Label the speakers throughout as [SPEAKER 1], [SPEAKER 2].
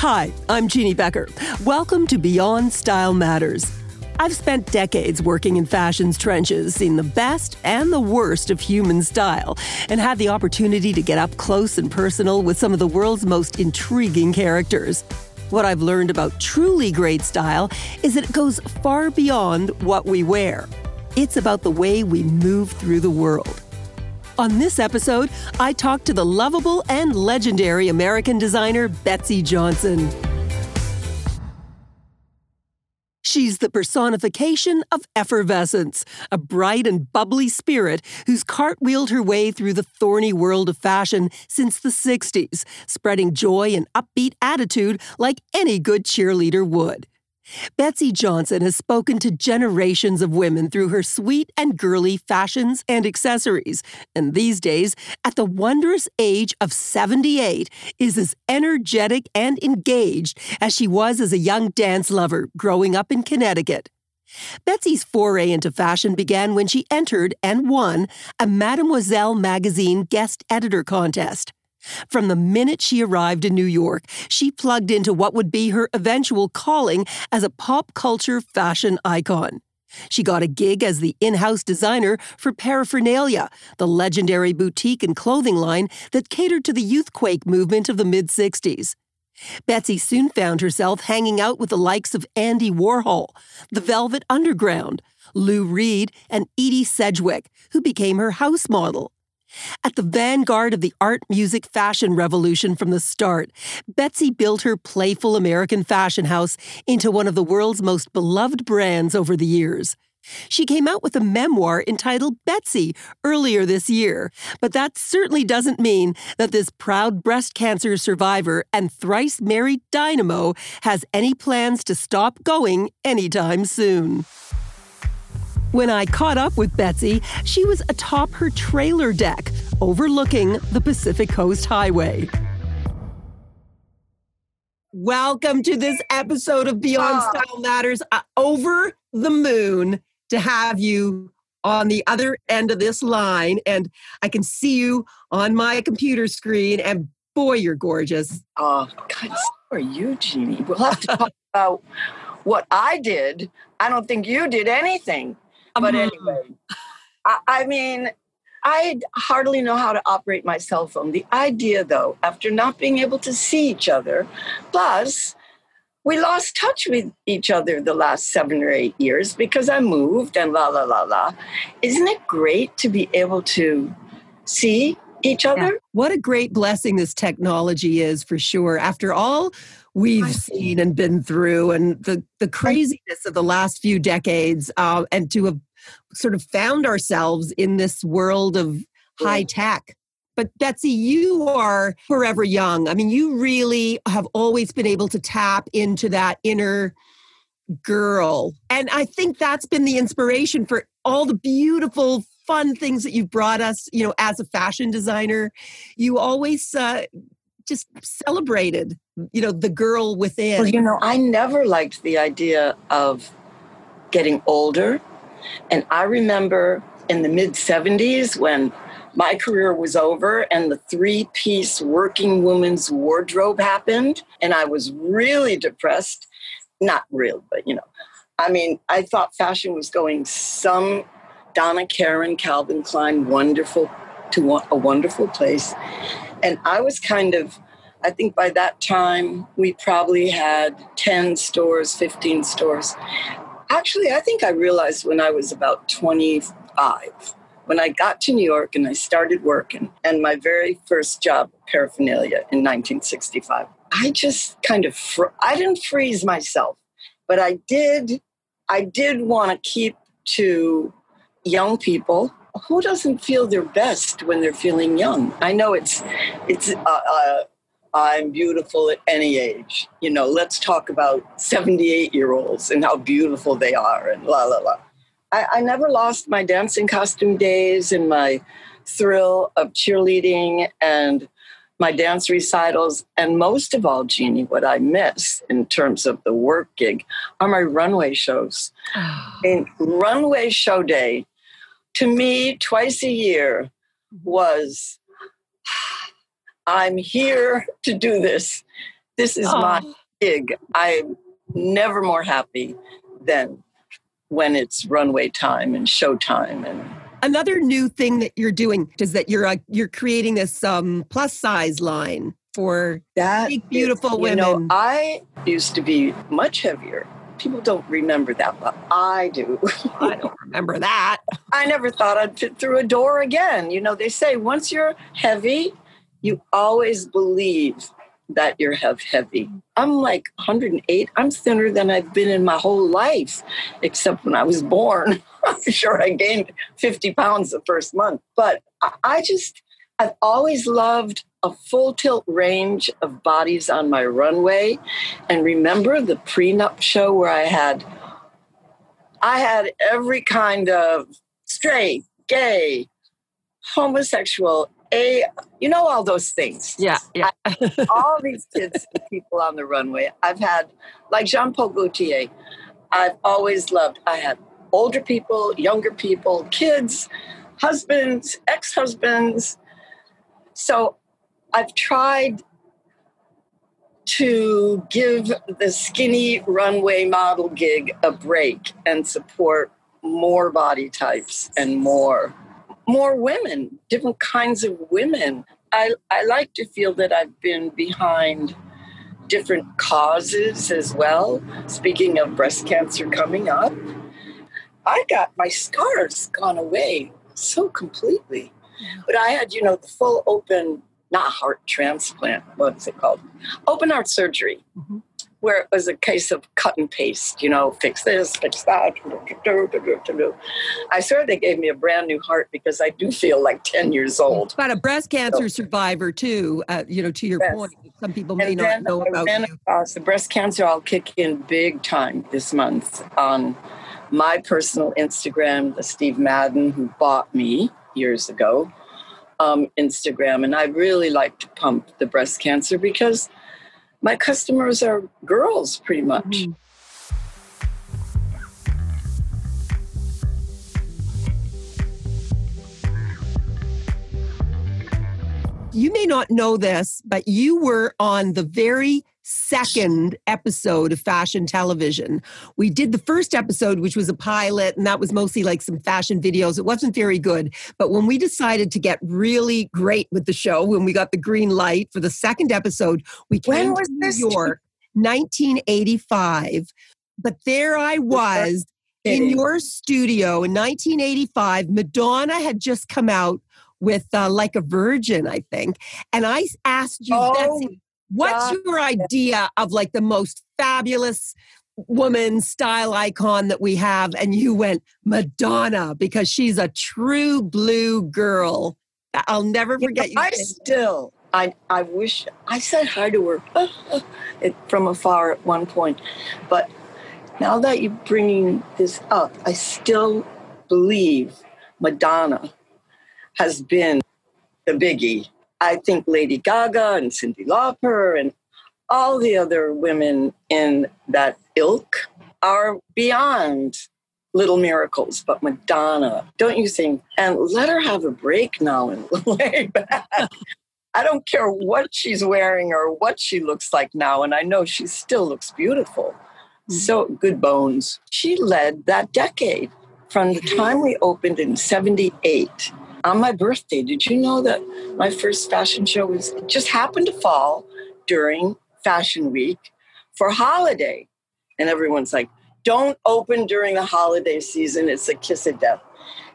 [SPEAKER 1] Hi, I'm Jeannie Becker. Welcome to Beyond Style Matters. I've spent decades working in fashion's trenches, seen the best and the worst of human style, and had the opportunity to get up close and personal with some of the world's most intriguing characters. What I've learned about truly great style is that it goes far beyond what we wear. It's about the way we move through the world. On this episode, I talk to the lovable and legendary American designer Betsey Johnson. She's the personification of effervescence, a bright and bubbly spirit who's cartwheeled her way through the thorny world of fashion since the 60s, spreading joy and upbeat attitude like any good cheerleader would. Betsey Johnson has spoken to generations of women through her sweet and girly fashions and accessories, and these days, at the wondrous age of 78, is as energetic and engaged as she was as a young dance lover growing up in Connecticut. Betsey's foray into fashion began when she entered and won a Mademoiselle magazine guest editor contest. From the minute she arrived in New York, she plugged into what would be her eventual calling as a pop culture fashion icon. She got a gig as the in house designer for Paraphernalia, the legendary boutique and clothing line that catered to the youthquake movement of the mid 60s. Betsey soon found herself hanging out with the likes of Andy Warhol, the Velvet Underground, Lou Reed, and Edie Sedgwick, who became her house model. At the vanguard of the art, music, fashion revolution from the start, Betsey built her playful American fashion house into one of the world's most beloved brands over the years. She came out with a memoir entitled Betsey earlier this year, but that certainly doesn't mean that this proud breast cancer survivor and thrice married dynamo has any plans to stop going anytime soon. When I caught up with Betsey, she was atop her trailer deck, overlooking the Pacific Coast Highway. Welcome to this episode of Beyond oh. Style Matters. Uh, over the moon to have you on the other end of this line. And I can see you on my computer screen. And boy, you're gorgeous.
[SPEAKER 2] Oh, God, so are you, Jeannie? We'll have to talk about what I did. I don't think you did anything. But mm-hmm. anyway, I, I mean, I hardly know how to operate my cell phone. The idea, though, after not being able to see each other, plus we lost touch with each other the last seven or eight years because I moved and la la la la. Isn't it great to be able to see each other? Yeah.
[SPEAKER 1] What a great blessing this technology is for sure. After all we've seen and been through and the, the craziness of the last few decades uh, and to have sort of found ourselves in this world of high tech but Betsey, you are forever young. I mean, you really have always been able to tap into that inner girl. And I think that's been the inspiration for all the beautiful, fun things that you've brought us, you know, as a fashion designer. You always uh, just celebrated, you know, the girl within.
[SPEAKER 2] Well, you know, I never liked the idea of getting older. And I remember in the mid 70s when my career was over and the three piece working woman's wardrobe happened, and I was really depressed. Not real, but you know, I mean, I thought fashion was going some Donna Karan, Calvin Klein, wonderful to a wonderful place. And I was kind of, I think by that time, we probably had 10 stores, 15 stores. Actually, I think I realized when I was about 25, when I got to New York and I started working, and my very first job, paraphernalia, in 1965, I just kind of, fr- I didn't freeze myself, but I did, I did want to keep to young people who doesn't feel their best when they're feeling young? I know it's it's uh, uh, I'm beautiful at any age. You know, let's talk about 78 year olds and how beautiful they are and la la la. I, I never lost my dancing costume days and my thrill of cheerleading and my dance recitals. And most of all, Jeannie, what I miss in terms of the work gig are my runway shows. and runway show day to me twice a year mm-hmm. was I'm here to do this. This is oh. my gig. I'm never more happy than when it's runway time and show time and
[SPEAKER 1] another new thing that you're doing is that you're uh, you're creating this um, plus size line for that big, beautiful
[SPEAKER 2] is,
[SPEAKER 1] women.
[SPEAKER 2] know, I used to be much heavier. People don't remember that, but I do.
[SPEAKER 1] I don't remember that.
[SPEAKER 2] I never thought I'd fit through a door again. You know, they say once you're heavy, you always believe that you're heavy. I'm like 108. I'm thinner than I've been in my whole life, except when I was born. I'm sure I gained 50 pounds the first month. But I just, I've always loved a full tilt range of bodies on my runway. And remember the prenup show where I had, I had every kind of straight, gay, homosexual, a you know all those things.
[SPEAKER 1] Yeah yeah.
[SPEAKER 2] All these kids and people on the runway. I've had like jean-paul gaultier i've always loved i had older people younger people kids husbands ex-husbands. So i've tried to give the skinny runway model gig a break and support more body types and more more women, different kinds of women. I, I like to feel that I've been behind different causes as well. Speaking of breast cancer coming up, I got my scars gone away so completely. But I had, you know, the full open, not heart transplant, what's it called? Open heart surgery. Mm-hmm where it was a case of cut and paste, you know, fix this, fix that. I swear they gave me a brand new heart because I do feel like 10 years old.
[SPEAKER 1] But a breast cancer so, survivor, too, uh, you know, to your yes. point. Some people may not know about you.
[SPEAKER 2] the breast cancer, I'll kick in big time this month on my personal Instagram, the Steve Madden, who bought me years ago. Um, Instagram, and I really like to pump the breast cancer because my customers are girls pretty much. Mm-hmm.
[SPEAKER 1] You may not know this, but you were on the very second episode of fashion television. We did the first episode, which was a pilot, and that was mostly like some fashion videos. It wasn't very good. But when we decided to get really great with the show, when we got the green light for the second episode, we came to New York, 1985. But there I was in your studio in 1985. Madonna had just come out with uh, Like a Virgin, I think. And I asked you, oh, Betsey, What's your idea of like the most fabulous woman style icon that we have? And you went Madonna because she's a true blue girl. I'll never forget you.
[SPEAKER 2] I still, I, I wish I said hi to her from afar at one point, but now that you're bringing this up, I still believe Madonna has been the biggie I think Lady Gaga and Cyndi Lauper and all the other women in that ilk are beyond little miracles, but Madonna, don't you think? And let her have a break now and lay back. I don't care what she's wearing or what she looks like now, and I know she still looks beautiful. Mm-hmm. So good bones. She led that decade from the time we opened in 78 on my birthday. Did you know that my first fashion show was just happened to fall during Fashion Week for holiday? And everyone's like, don't open during the holiday season. It's a kiss of death.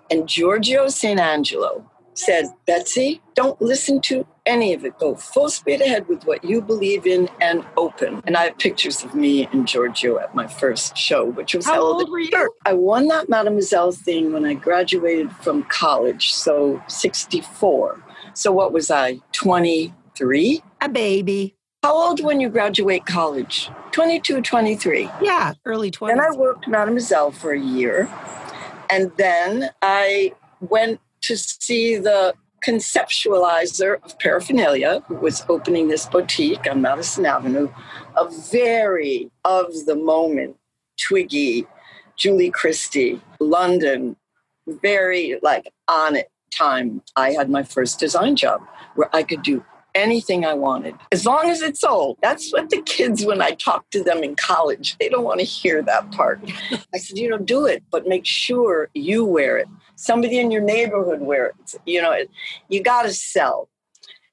[SPEAKER 2] And Giorgio St. Angelo said, Betsey, don't listen to any of it. Go full speed ahead with what you believe in and open. And I have pictures of me and Giorgio at my first show, which was
[SPEAKER 1] How
[SPEAKER 2] held
[SPEAKER 1] old were you?
[SPEAKER 2] I won that Mademoiselle thing when I graduated from college, so 64. So what was I, 23?
[SPEAKER 1] A baby.
[SPEAKER 2] How old when you graduate college? 22, 23.
[SPEAKER 1] Yeah, early 20s.
[SPEAKER 2] Then I worked Mademoiselle for a year. And then I went to see the conceptualizer of paraphernalia, who was opening this boutique on Madison Avenue, a very of the moment Twiggy, Julie Christie, London, very like on it time. I had my first design job where I could do anything I wanted, as long as it sold. That's what the kids, when I talk to them in college, they don't want to hear that part. I said, you know, do it, but make sure you wear it. Somebody in your neighborhood wear it. You know, you got to sell.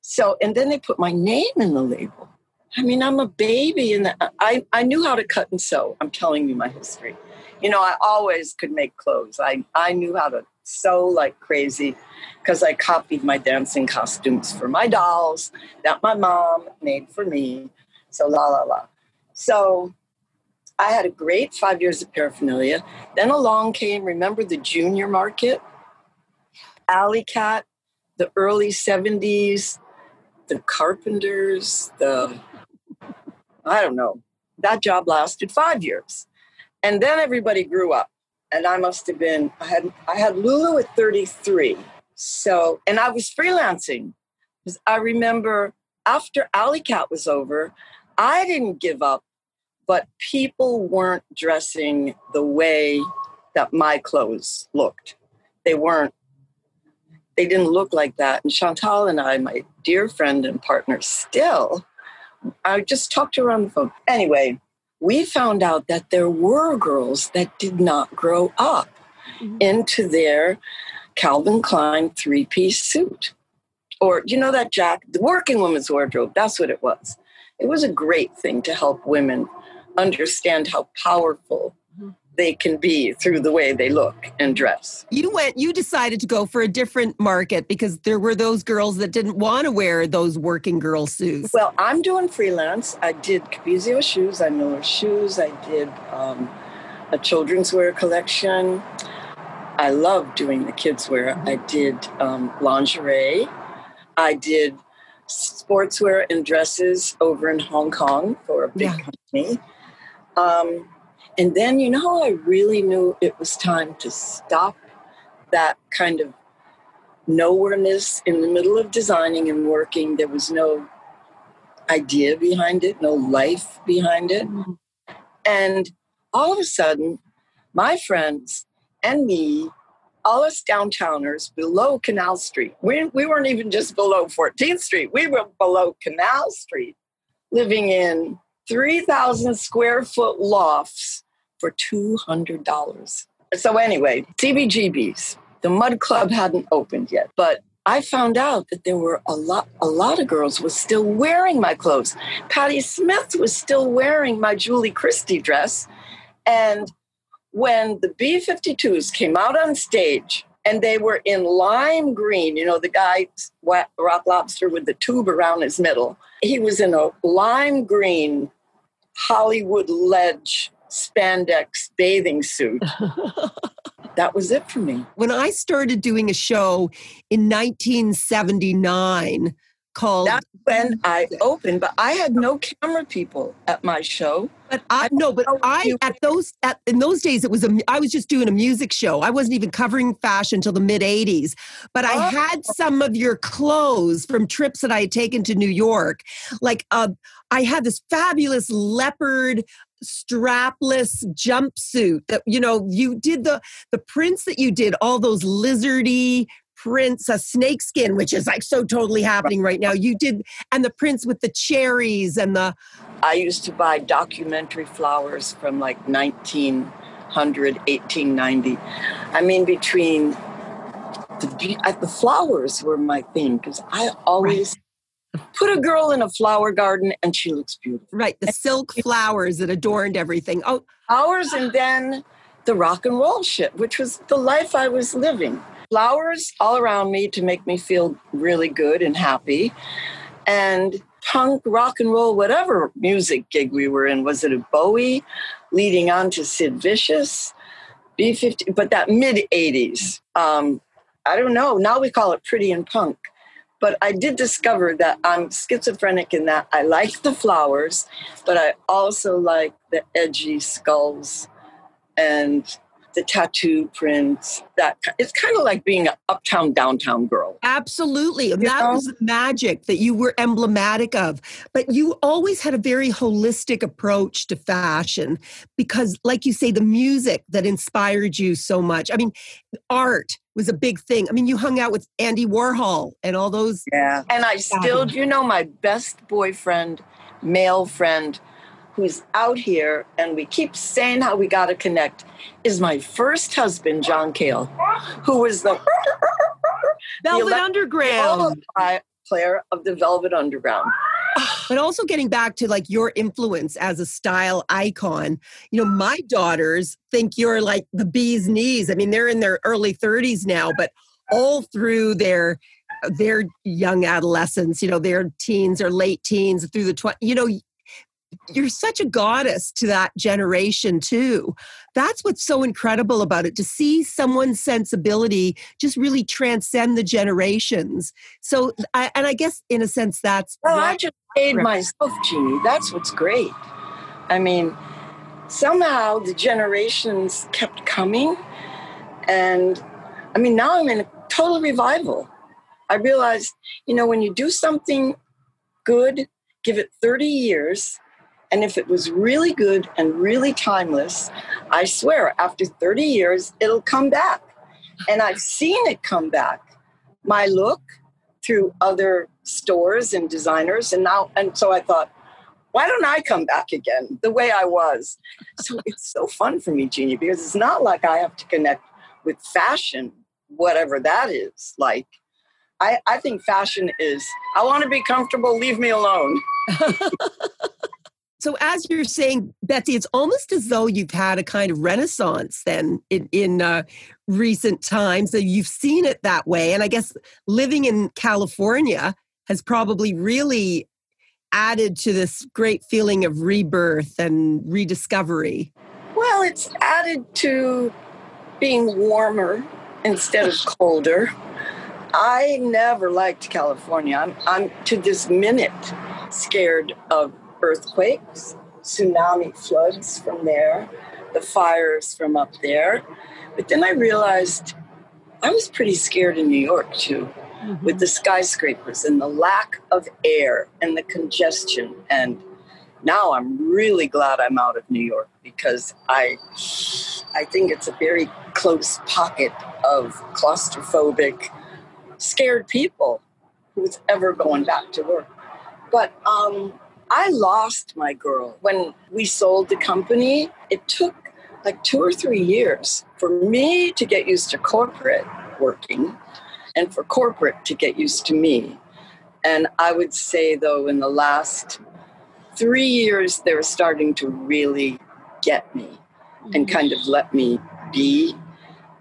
[SPEAKER 2] So, and then they put my name in the label. I mean, I'm a baby, and I, I knew how to cut and sew. I'm telling you my history. You know, I always could make clothes. I, I knew how to sew like crazy because I copied my dancing costumes for my dolls that my mom made for me. So, la, la, la. So, I had a great five years of paraphernalia. Then along came, remember the junior market? Alley Cat, the early 70s, the carpenters, the, I don't know. That job lasted five years. And then everybody grew up. And I must have been, I had I had Lulu at 33. So, and I was freelancing. Because I remember after Alley Cat was over, I didn't give up, but people weren't dressing the way that my clothes looked. They weren't, they didn't look like that. And Chantal and I, my dear friend and partner, still, I just talked to her on the phone. Anyway, we found out that there were girls that did not grow up mm-hmm. into their Calvin Klein three piece suit. Or, you know, that Jack, the working woman's wardrobe, that's what it was. It was a great thing to help women understand how powerful they can be through the way they look and dress.
[SPEAKER 1] You went, you decided to go for a different market because there were those girls that didn't want to wear those working girl suits.
[SPEAKER 2] Well, I'm doing freelance. I did Capezio shoes, I Miller shoes, I did um, a children's wear collection. I love doing the kids wear. I did um, lingerie. I did sportswear and dresses over in Hong Kong for a big yeah. company. Um, and then, you know, I really knew it was time to stop that kind of nowhereness in the middle of designing and working. There was no idea behind it, no life behind it. Mm-hmm. And all of a sudden, my friends and me, all us downtowners below Canal Street, we, we weren't even just below 14th Street, we were below Canal Street, living in 3,000 square foot lofts for $200. So, anyway, CBGBs. The Mud Club hadn't opened yet, but I found out that there were a lot a lot of girls was still wearing my clothes. Patti Smith was still wearing my Julie Christie dress. And when the B-52s came out on stage and they were in lime green, you know, the guy rock lobster with the tube around his middle. He was in a lime green Hollywood ledge spandex bathing suit. that was it for me.
[SPEAKER 1] When I started doing a show in 1979 called
[SPEAKER 2] That's when I opened, but I had no camera people at my show.
[SPEAKER 1] But I, I no, but I at those at in those days it was a I was just doing a music show. I wasn't even covering fashion until the mid 80s. But I oh. had some of your clothes from trips that I had taken to New York. Like uh I had this fabulous leopard strapless jumpsuit that you know you did the the prints that you did all those lizardy prints a snakeskin which is like so totally happening right now. You did and the prints with the cherries and the
[SPEAKER 2] i used to buy documentary flowers from like 1900 1890 i mean between the, the flowers were my thing because i always put a girl in a flower garden and she looks beautiful.
[SPEAKER 1] Right, the silk flowers that adorned everything. Oh,
[SPEAKER 2] flowers and then the rock and roll shit, which was the life I was living. Flowers all around me to make me feel really good and happy. And punk, rock and roll, whatever music gig we were in. Was it a Bowie leading on to Sid Vicious? B50, but that mid 80s. Um, I don't know. Now we call it pretty and punk. But I did discover that I'm schizophrenic in that I like the flowers, but I also like the edgy skulls and the tattoo prints. That it's kind of like being an uptown downtown girl.
[SPEAKER 1] Absolutely, and that know? was the magic that you were emblematic of. But you always had a very holistic approach to fashion because, like you say, the music that inspired you so much. I mean, art was a big thing. I mean, you hung out with Andy Warhol and all those.
[SPEAKER 2] Yeah, and I still, you know, my best boyfriend, male friend who's out here, and we keep saying how we got to connect, is my first husband, John Cale, who was the
[SPEAKER 1] Velvet the Underground
[SPEAKER 2] player of the Velvet Underground.
[SPEAKER 1] But also getting back to like your influence as a style icon, you know, my daughters think you're like the bee's knees. I mean, they're in their early 30s now, but all through their their young adolescence, you know, their teens or late teens through the 20, you know, you're such a goddess to that generation too. That's what's so incredible about it to see someone's sensibility just really transcend the generations. So I, and i guess in a sense that's
[SPEAKER 2] well i just made myself jeannie that's what's great. I mean somehow the generations kept coming and i mean now i'm in a total revival. I realized you know when you do something good give it 30 years and if it was really good and really timeless, I swear, after 30 years, it'll come back. And I've seen it come back. My look through other stores and designers. And now, and so I thought, why don't I come back again the way I was? So it's so fun for me, Jeannie, because it's not like I have to connect with fashion, whatever that is. Like, I, I think fashion is, I want to be comfortable, leave me alone.
[SPEAKER 1] So as you're saying, Betsey, it's almost as though you've had a kind of renaissance then in in uh, recent times. That you've seen it that way, and I guess living in California has probably really added to this great feeling of rebirth and rediscovery.
[SPEAKER 2] Well, it's added to being warmer instead of colder. I never liked California. I'm, I'm to this minute scared of earthquakes, tsunami floods from there, the fires from up there. But then I realized I was pretty scared in New York too, mm-hmm. with the skyscrapers and the lack of air and the congestion. And now I'm really glad I'm out of New York because I, I think it's a very close pocket of claustrophobic, scared people who's ever going back to work. But um, I lost my girl when we sold the company. It took like two or three years for me to get used to corporate working and for corporate to get used to me. And I would say, though, in the last three years, they're starting to really get me and kind of let me be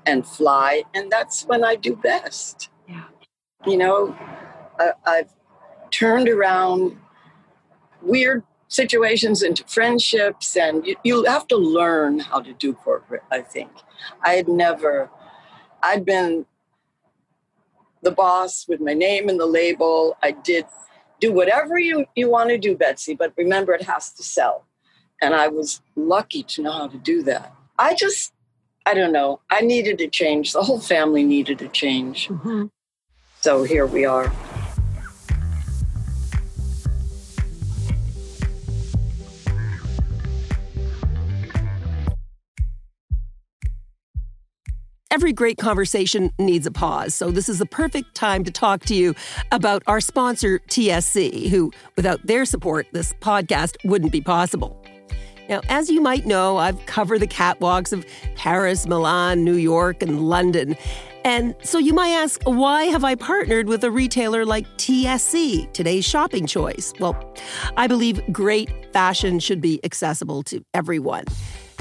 [SPEAKER 2] and fly. And that's when I do best. Yeah. You know, I, I've turned around weird situations into friendships and you, you have to learn how to do corporate i think. I had never i'd been the boss with my name and the label. I did do whatever you, you want to do betsey but remember it has to sell. And i was lucky to know how to do that. I just i don't know i needed to change the whole family needed to change. Mm-hmm. so here we are
[SPEAKER 1] Every great conversation needs a pause, so this is the perfect time to talk to you about our sponsor, TSC, who, without their support, this podcast wouldn't be possible. Now, as you might know, I've covered the catwalks of Paris, Milan, New York, and London. And so you might ask, why have I partnered with a retailer like TSC, today's shopping choice? Well, I believe great fashion should be accessible to everyone.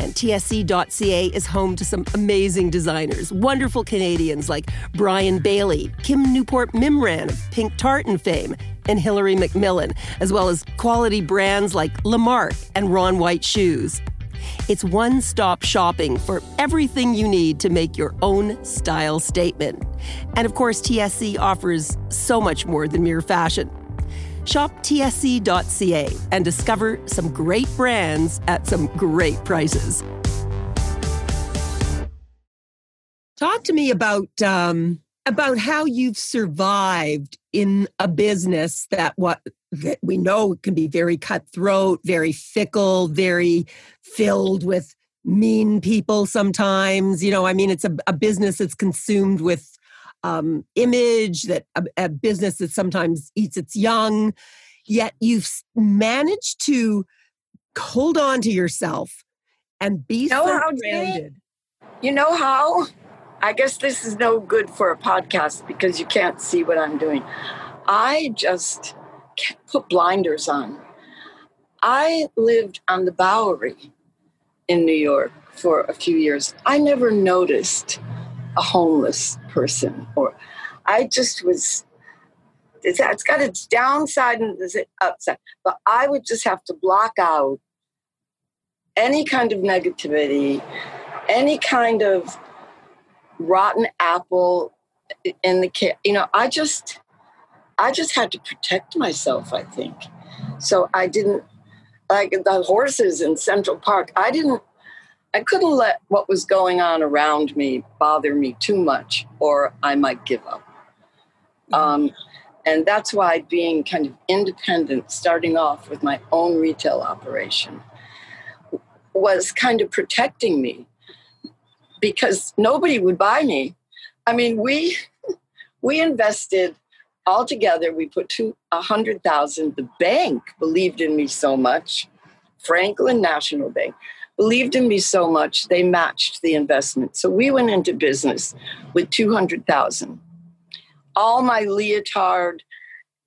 [SPEAKER 1] And TSC.ca is home to some amazing designers, wonderful Canadians like Brian Bailey, Kim Newport Mimran of Pink Tartan fame, and Hilary MacMillan, as well as quality brands like Lamarque and Ron White Shoes. It's one stop shopping for everything you need to make your own style statement. And of course, TSC offers so much more than mere fashion. Shop tsc.ca and discover some great brands at some great prices. Talk to me about um, about how you've survived in a business that what that we know can be very cutthroat, very fickle, very filled with mean people sometimes. You know, I mean, it's a, a business that's consumed with um, image, that a, a business that sometimes eats its young. Yet you've managed to hold on to yourself and be
[SPEAKER 2] you know
[SPEAKER 1] so grounded.
[SPEAKER 2] You know how? I guess this is no good for a podcast because you can't see what I'm doing. I just put blinders on. I lived on the Bowery in New York for a few years. I never noticed a homeless person, or I just was. It's, it's got its downside and its upside, but I would just have to block out any kind of negativity, any kind of rotten apple in the kit. You know, I just, I just had to protect myself. I think, so I didn't like the horses in Central Park. I didn't. I couldn't let what was going on around me bother me too much, or I might give up. Mm-hmm. Um, and that's why being kind of independent, starting off with my own retail operation, was kind of protecting me because nobody would buy me. I mean, we we invested all together. We put two a hundred thousand. The bank believed in me so much. Franklin National Bank believed in me so much they matched the investment. So we went into business with two hundred thousand. All my leotard,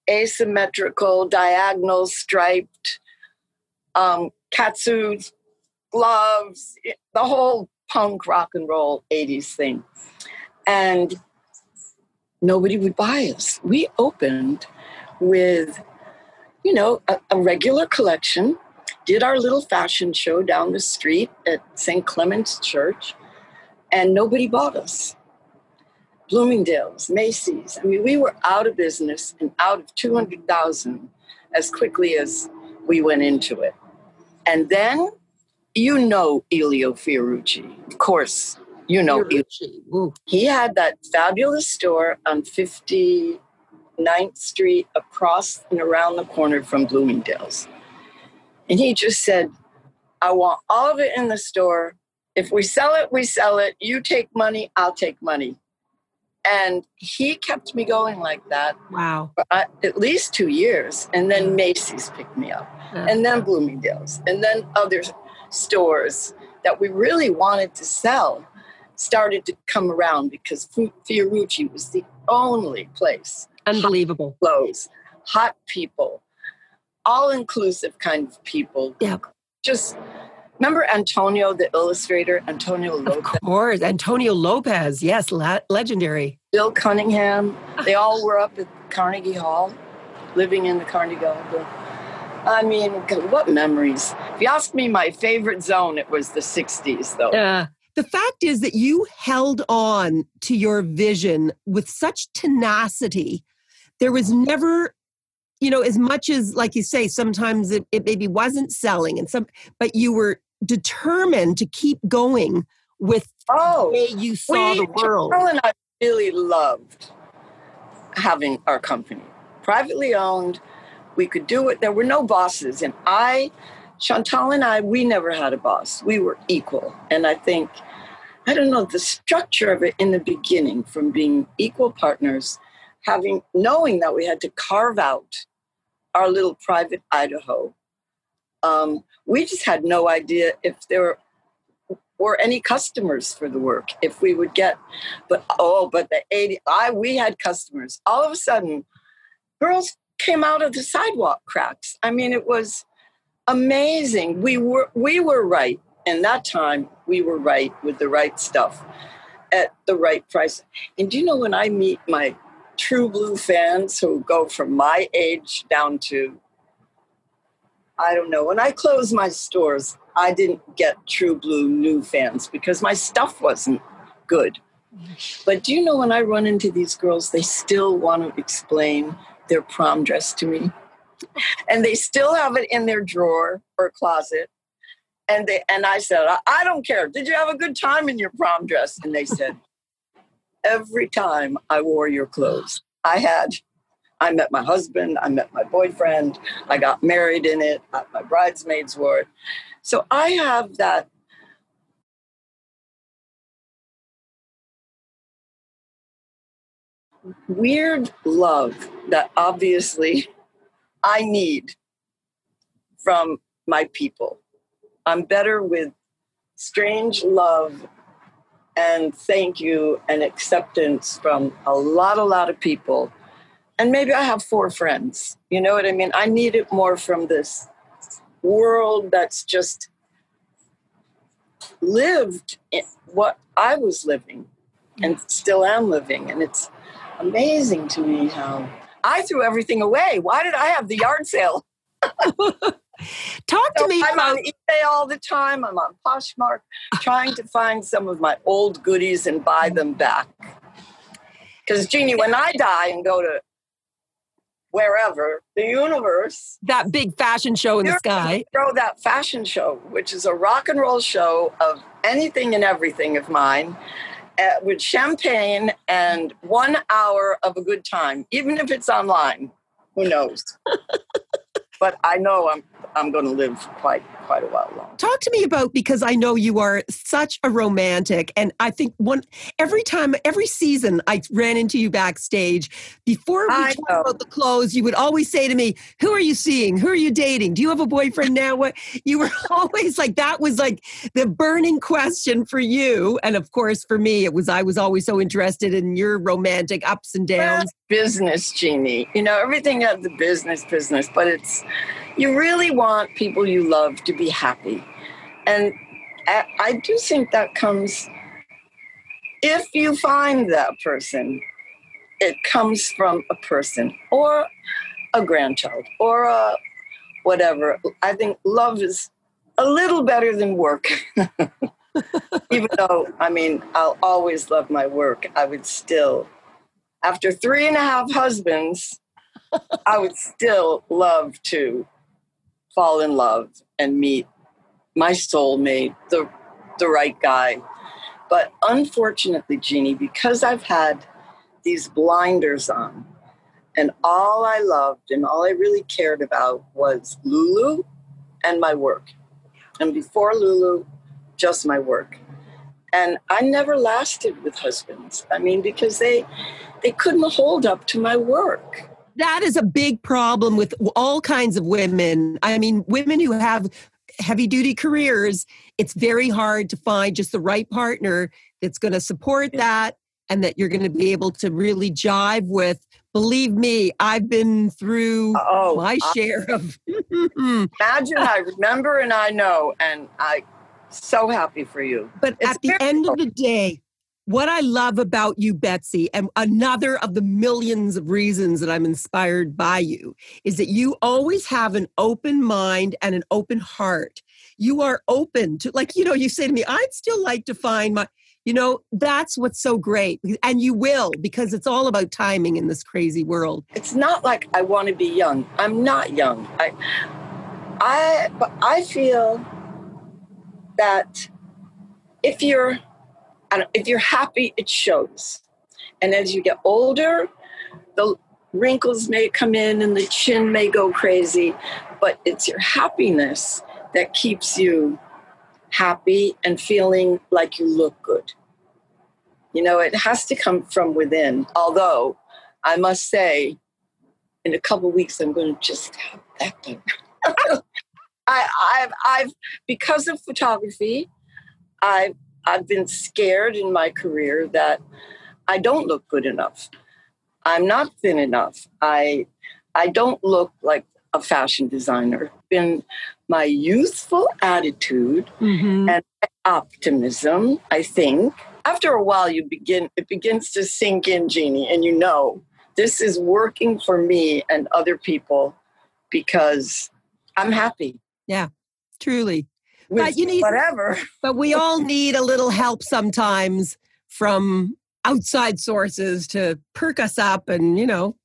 [SPEAKER 2] asymmetrical, diagonal, striped, um, katsu gloves, the whole punk rock and roll 80s thing. And nobody would buy us. We opened with, you know, a, a regular collection, did our little fashion show down the street at St. Clement's Church, and nobody bought us. Bloomingdale's, Macy's. I mean, we were out of business and out of 200,000 as quickly as we went into it. And then you know Elio Fiorucci, of course. You know Fiorucci. He had that fabulous store on 59th Street across and around the corner from Bloomingdale's. And he just said, I want all of it in the store. If we sell it, we sell it. You take money, I'll take money. And he kept me going like that.
[SPEAKER 1] Wow.
[SPEAKER 2] For uh, at least two years. And then mm. Macy's picked me up. Yeah. And then Bloomingdale's. And then other stores that we really wanted to sell started to come around because Fiorucci was the only place.
[SPEAKER 1] Unbelievable.
[SPEAKER 2] Clothes, hot people, all inclusive kind of people.
[SPEAKER 1] Yeah.
[SPEAKER 2] Just remember Antonio, the illustrator, Antonio Lopez.
[SPEAKER 1] Of course, Antonio Lopez. Yes, la- legendary.
[SPEAKER 2] Bill Cunningham. They all were up at Carnegie Hall, living in the Carnegie Hall. I mean, what memories? If you ask me my favorite zone, it was the 60s, though.
[SPEAKER 1] Uh, the fact is that you held on to your vision with such tenacity. There was never, you know, as much as, like you say, sometimes it, it maybe wasn't selling, and some, but you were determined to keep going with oh, the way you saw we, the world.
[SPEAKER 2] Carol and I really loved having our company privately owned we could do it. There were no bosses. And I, Chantal and I, we never had a boss. We were equal. And I think, I don't know, the structure of it in the beginning from being equal partners, having, knowing that we had to carve out our little private Idaho. Um, we just had no idea if there were, were any customers for the work, if we would get, but oh, but the 80, I, we had customers. All of a sudden, girls came out of the sidewalk cracks. I mean, it was amazing. We were we were right. In that time, we were right with the right stuff at the right price. And do you know when I meet my true blue fans who go from my age down to I don't know. When I closed my stores, I didn't get true blue new fans because my stuff wasn't good. But do you know when I run into these girls, they still want to explain their prom dress to me. And they still have it in their drawer or closet. And they and I said, I, I don't care. Did you have a good time in your prom dress? And they said, every time I wore your clothes. I had, I met my husband, I met my boyfriend, I got married in it, my bridesmaids wore it. So I have that weird love that obviously I need from my people. I'm better with strange love and thank you and acceptance from a lot, a lot of people. And maybe I have four friends. You know what I mean? I need it more from this world that's just lived what I was living and still am living. And it's amazing to me how I threw everything away. Why did I have the yard sale?
[SPEAKER 1] Talk to so me.
[SPEAKER 2] I'm about- on eBay all the time. I'm on Poshmark trying to find some of my old goodies and buy them back. Because, Jeannie, when I die and go to wherever, the universe.
[SPEAKER 1] That big fashion show in the sky.
[SPEAKER 2] Throw that fashion show, which is a rock and roll show of anything and everything of mine. Uh, with champagne and one hour of a good time, even if it's online. Who knows? but I know I'm I'm going to live quite quite a while long.
[SPEAKER 1] Talk to me about because I know you are such a romantic, and I think one every time, every season, I ran into you backstage. Before we talk about the clothes, you would always say to me, "Who are you seeing? Who are you dating? Do you have a boyfriend now?" What you were always like that was like the burning question for you, and of course for me, it was I was always so interested in your romantic ups and downs.
[SPEAKER 2] business, Jeannie. You know everything of the business business, but it's you really want people you love to be happy. And I do think that comes if you find that person, it comes from a person or a grandchild or a whatever. I think love is a little better than work. Even though, I mean, I'll always love my work, I would still, after three and a half husbands, I would still love to fall in love and meet my soulmate, the the right guy. But unfortunately, Jeannie, because I've had these blinders on, and all I loved and all I really cared about was Lulu and my work. And before Lulu, just my work. And I never lasted with husbands. I mean, because they they couldn't hold up to my work
[SPEAKER 1] that is a big problem with all kinds of women. I mean, women who have heavy duty careers, it's very hard to find just the right partner that's going to support that and that you're going to be able to really jive with. Believe me, I've been through oh, my uh, share of.
[SPEAKER 2] imagine, I remember and I know, and I so happy for you.
[SPEAKER 1] But it's at the end of the day, what I love about you, Betsey, and another of the millions of reasons that I'm inspired by you, is that you always have an open mind and an open heart. You are open to, like, you know, you say to me, I'd still like to find my, you know, that's what's so great. And you will, because it's all about timing in this crazy world.
[SPEAKER 2] It's not like I want to be young. I'm not young. I, I, but I feel that if you're and if you're happy, it shows. And as you get older, the wrinkles may come in and the chin may go crazy, but it's your happiness that keeps you happy and feeling like you look good. You know, it has to come from within. Although I must say, in a couple weeks, I'm going to just have that done. I, I've, I've, because of photography, I've I've been scared in my career that I don't look good enough. I'm not thin enough. I I don't look like a fashion designer. Been my youthful attitude mm-hmm. and optimism, I think. After a while you begin it begins to sink in, Jeannie, and you know this is working for me and other people because I'm happy.
[SPEAKER 1] Yeah, truly
[SPEAKER 2] but you need whatever.
[SPEAKER 1] But we all need a little help sometimes from outside sources to perk us up and you know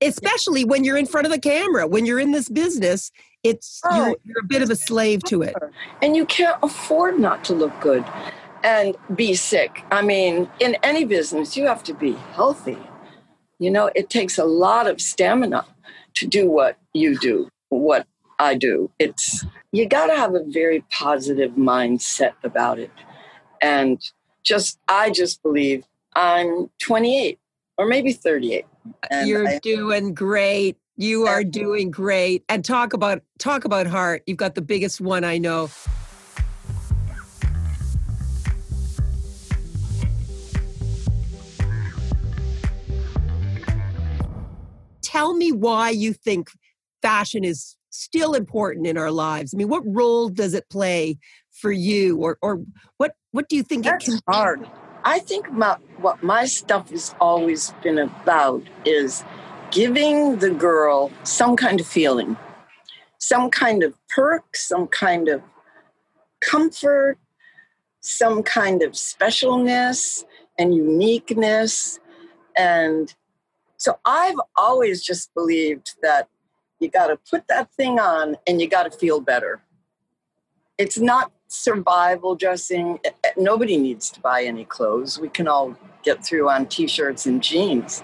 [SPEAKER 1] especially when you're in front of the camera when you're in this business it's oh, you're, you're, a bit of a slave to it
[SPEAKER 2] and you can't afford not to look good and be sick. I mean, in any business, you have to be healthy. You know, it takes a lot of stamina to do what you do, what I do. It's you got to have a very positive mindset about it. And just I just believe I'm 28 or maybe 38.
[SPEAKER 1] You're I, doing great. You are doing great. And talk about talk about heart. You've got the biggest one I know. Tell me why you think fashion is still important in our lives. I mean, what role does it play for you or or what what do you think
[SPEAKER 2] That's
[SPEAKER 1] it can
[SPEAKER 2] hard. I think my, what my stuff has always been about is giving the girl some kind of feeling, some kind of perk, some kind of comfort, some kind of specialness and uniqueness. And so I've always just believed that you got to put that thing on and you got to feel better. It's not survival dressing. Eh, eh, nobody needs to buy any clothes. We can all get through on t shirts and jeans.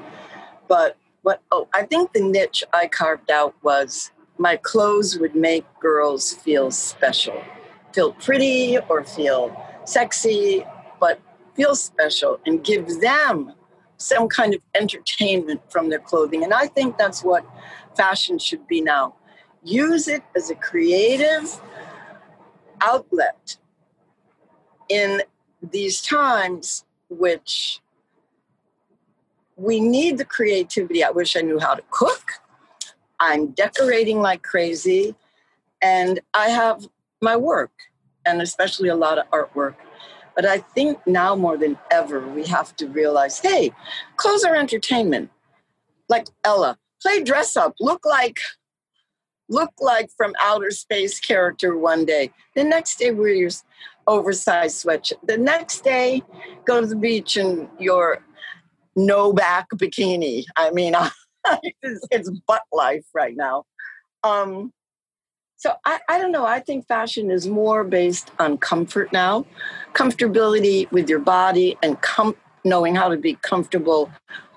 [SPEAKER 2] But what, oh, I think the niche I carved out was my clothes would make girls feel special, feel pretty or feel sexy, but feel special and give them some kind of entertainment from their clothing. And I think that's what fashion should be now. Use it as a creative outlet in these times, which we need the creativity. I wish I knew how to cook. I'm decorating like crazy, and I have my work, and especially a lot of artwork. But I think now more than ever, we have to realize hey, clothes are entertainment. Like Ella, play dress up, look like look like from outer space character one day. The next day wear your oversized sweatshirt. The next day go to the beach in your no back bikini. I mean, it's, it's, butt life right now. Um, so I, I don't know. I think fashion is more based on comfort now, comfortability with your body, and com- knowing how to be comfortable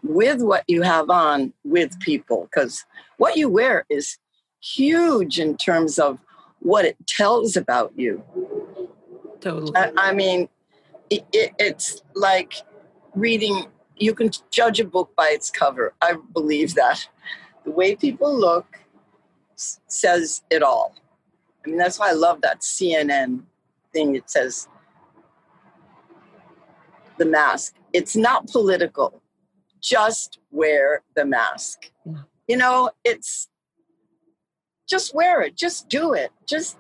[SPEAKER 2] with what you have on with people. Because what you wear is huge in terms of what it tells about you.
[SPEAKER 1] Totally.
[SPEAKER 2] I, I mean, it, it, it's like reading, you can judge a book by its cover. I believe that. The way people look says it all. I mean, that's why I love that CNN thing. It says the mask. It's not political. Just wear the mask. Yeah. You know, it's just wear it, just do it. Just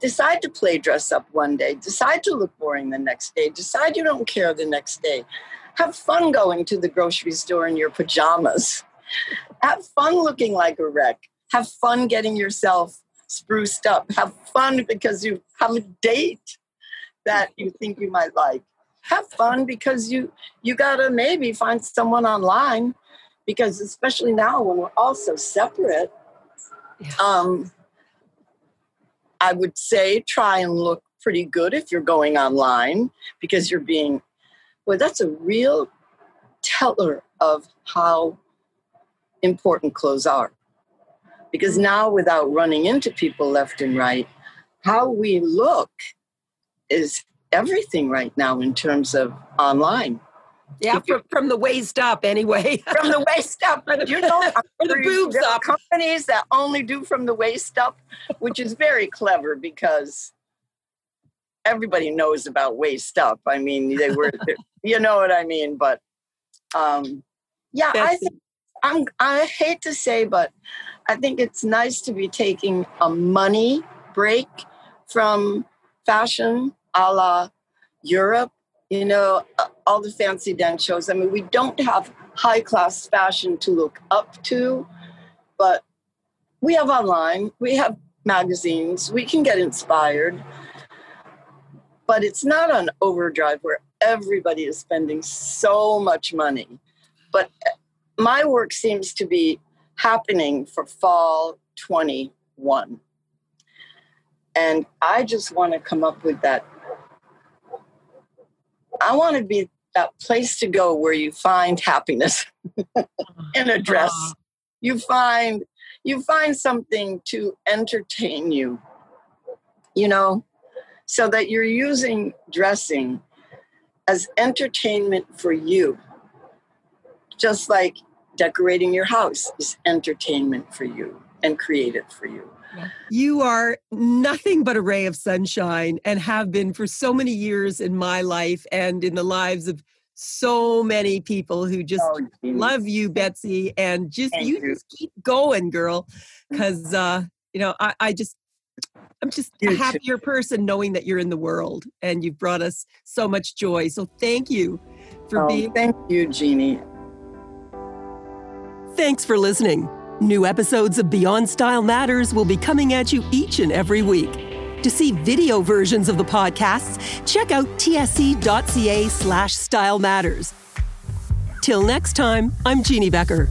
[SPEAKER 2] decide to play dress up one day, decide to look boring the next day, decide you don't care the next day. Have fun going to the grocery store in your pajamas. Have fun looking like a wreck. Have fun getting yourself spruced up. Have fun because you have a date that you think you might like. Have fun because you you gotta maybe find someone online because especially now when we're all so separate, yeah. Um, I would say try and look pretty good if you're going online because you're being, well, that's a real teller of how important clothes are. Because now, without running into people left and right, how we look is everything right now in terms of online.
[SPEAKER 1] Yeah, from, from the waist up, anyway.
[SPEAKER 2] from the waist up. You know,
[SPEAKER 1] or the boobs up.
[SPEAKER 2] Companies that only do from the waist up, which is very clever because everybody knows about waist up. I mean, they were, you know what I mean. But um, yeah, That's I think I'm. I hate to say, but I think it's nice to be taking a money break from fashion, a la Europe you know, uh, all the fancy dance shows. I mean, we don't have high class fashion to look up to, but we have online, we have magazines, we can get inspired. But it's not on overdrive where everybody is spending so much money. But uh, my work seems to be happening for fall 21. And I just want to come up with that I want to be that place to go where you find happiness in a dress. Uh, you find you find something to entertain you. You know, so that you're using dressing as entertainment for you. Just like decorating your house is entertainment for you and creative for you.
[SPEAKER 1] You are nothing but a ray of sunshine and have been for so many years in my life and in the lives of so many people who just oh, love you, Betsey, and just you, you, just keep going, girl. Because uh, you know, I, I just I'm just a happier person knowing that you're in the world and you've brought us so much joy. So thank you for
[SPEAKER 2] oh,
[SPEAKER 1] being.
[SPEAKER 2] Thank you, Jeannie.
[SPEAKER 1] Thanks for listening. New episodes of Beyond Style Matters will be coming at you each and every week. To see video versions of the podcasts, check out tsc.ca slash style matters. Till next time, I'm Jeannie Becker.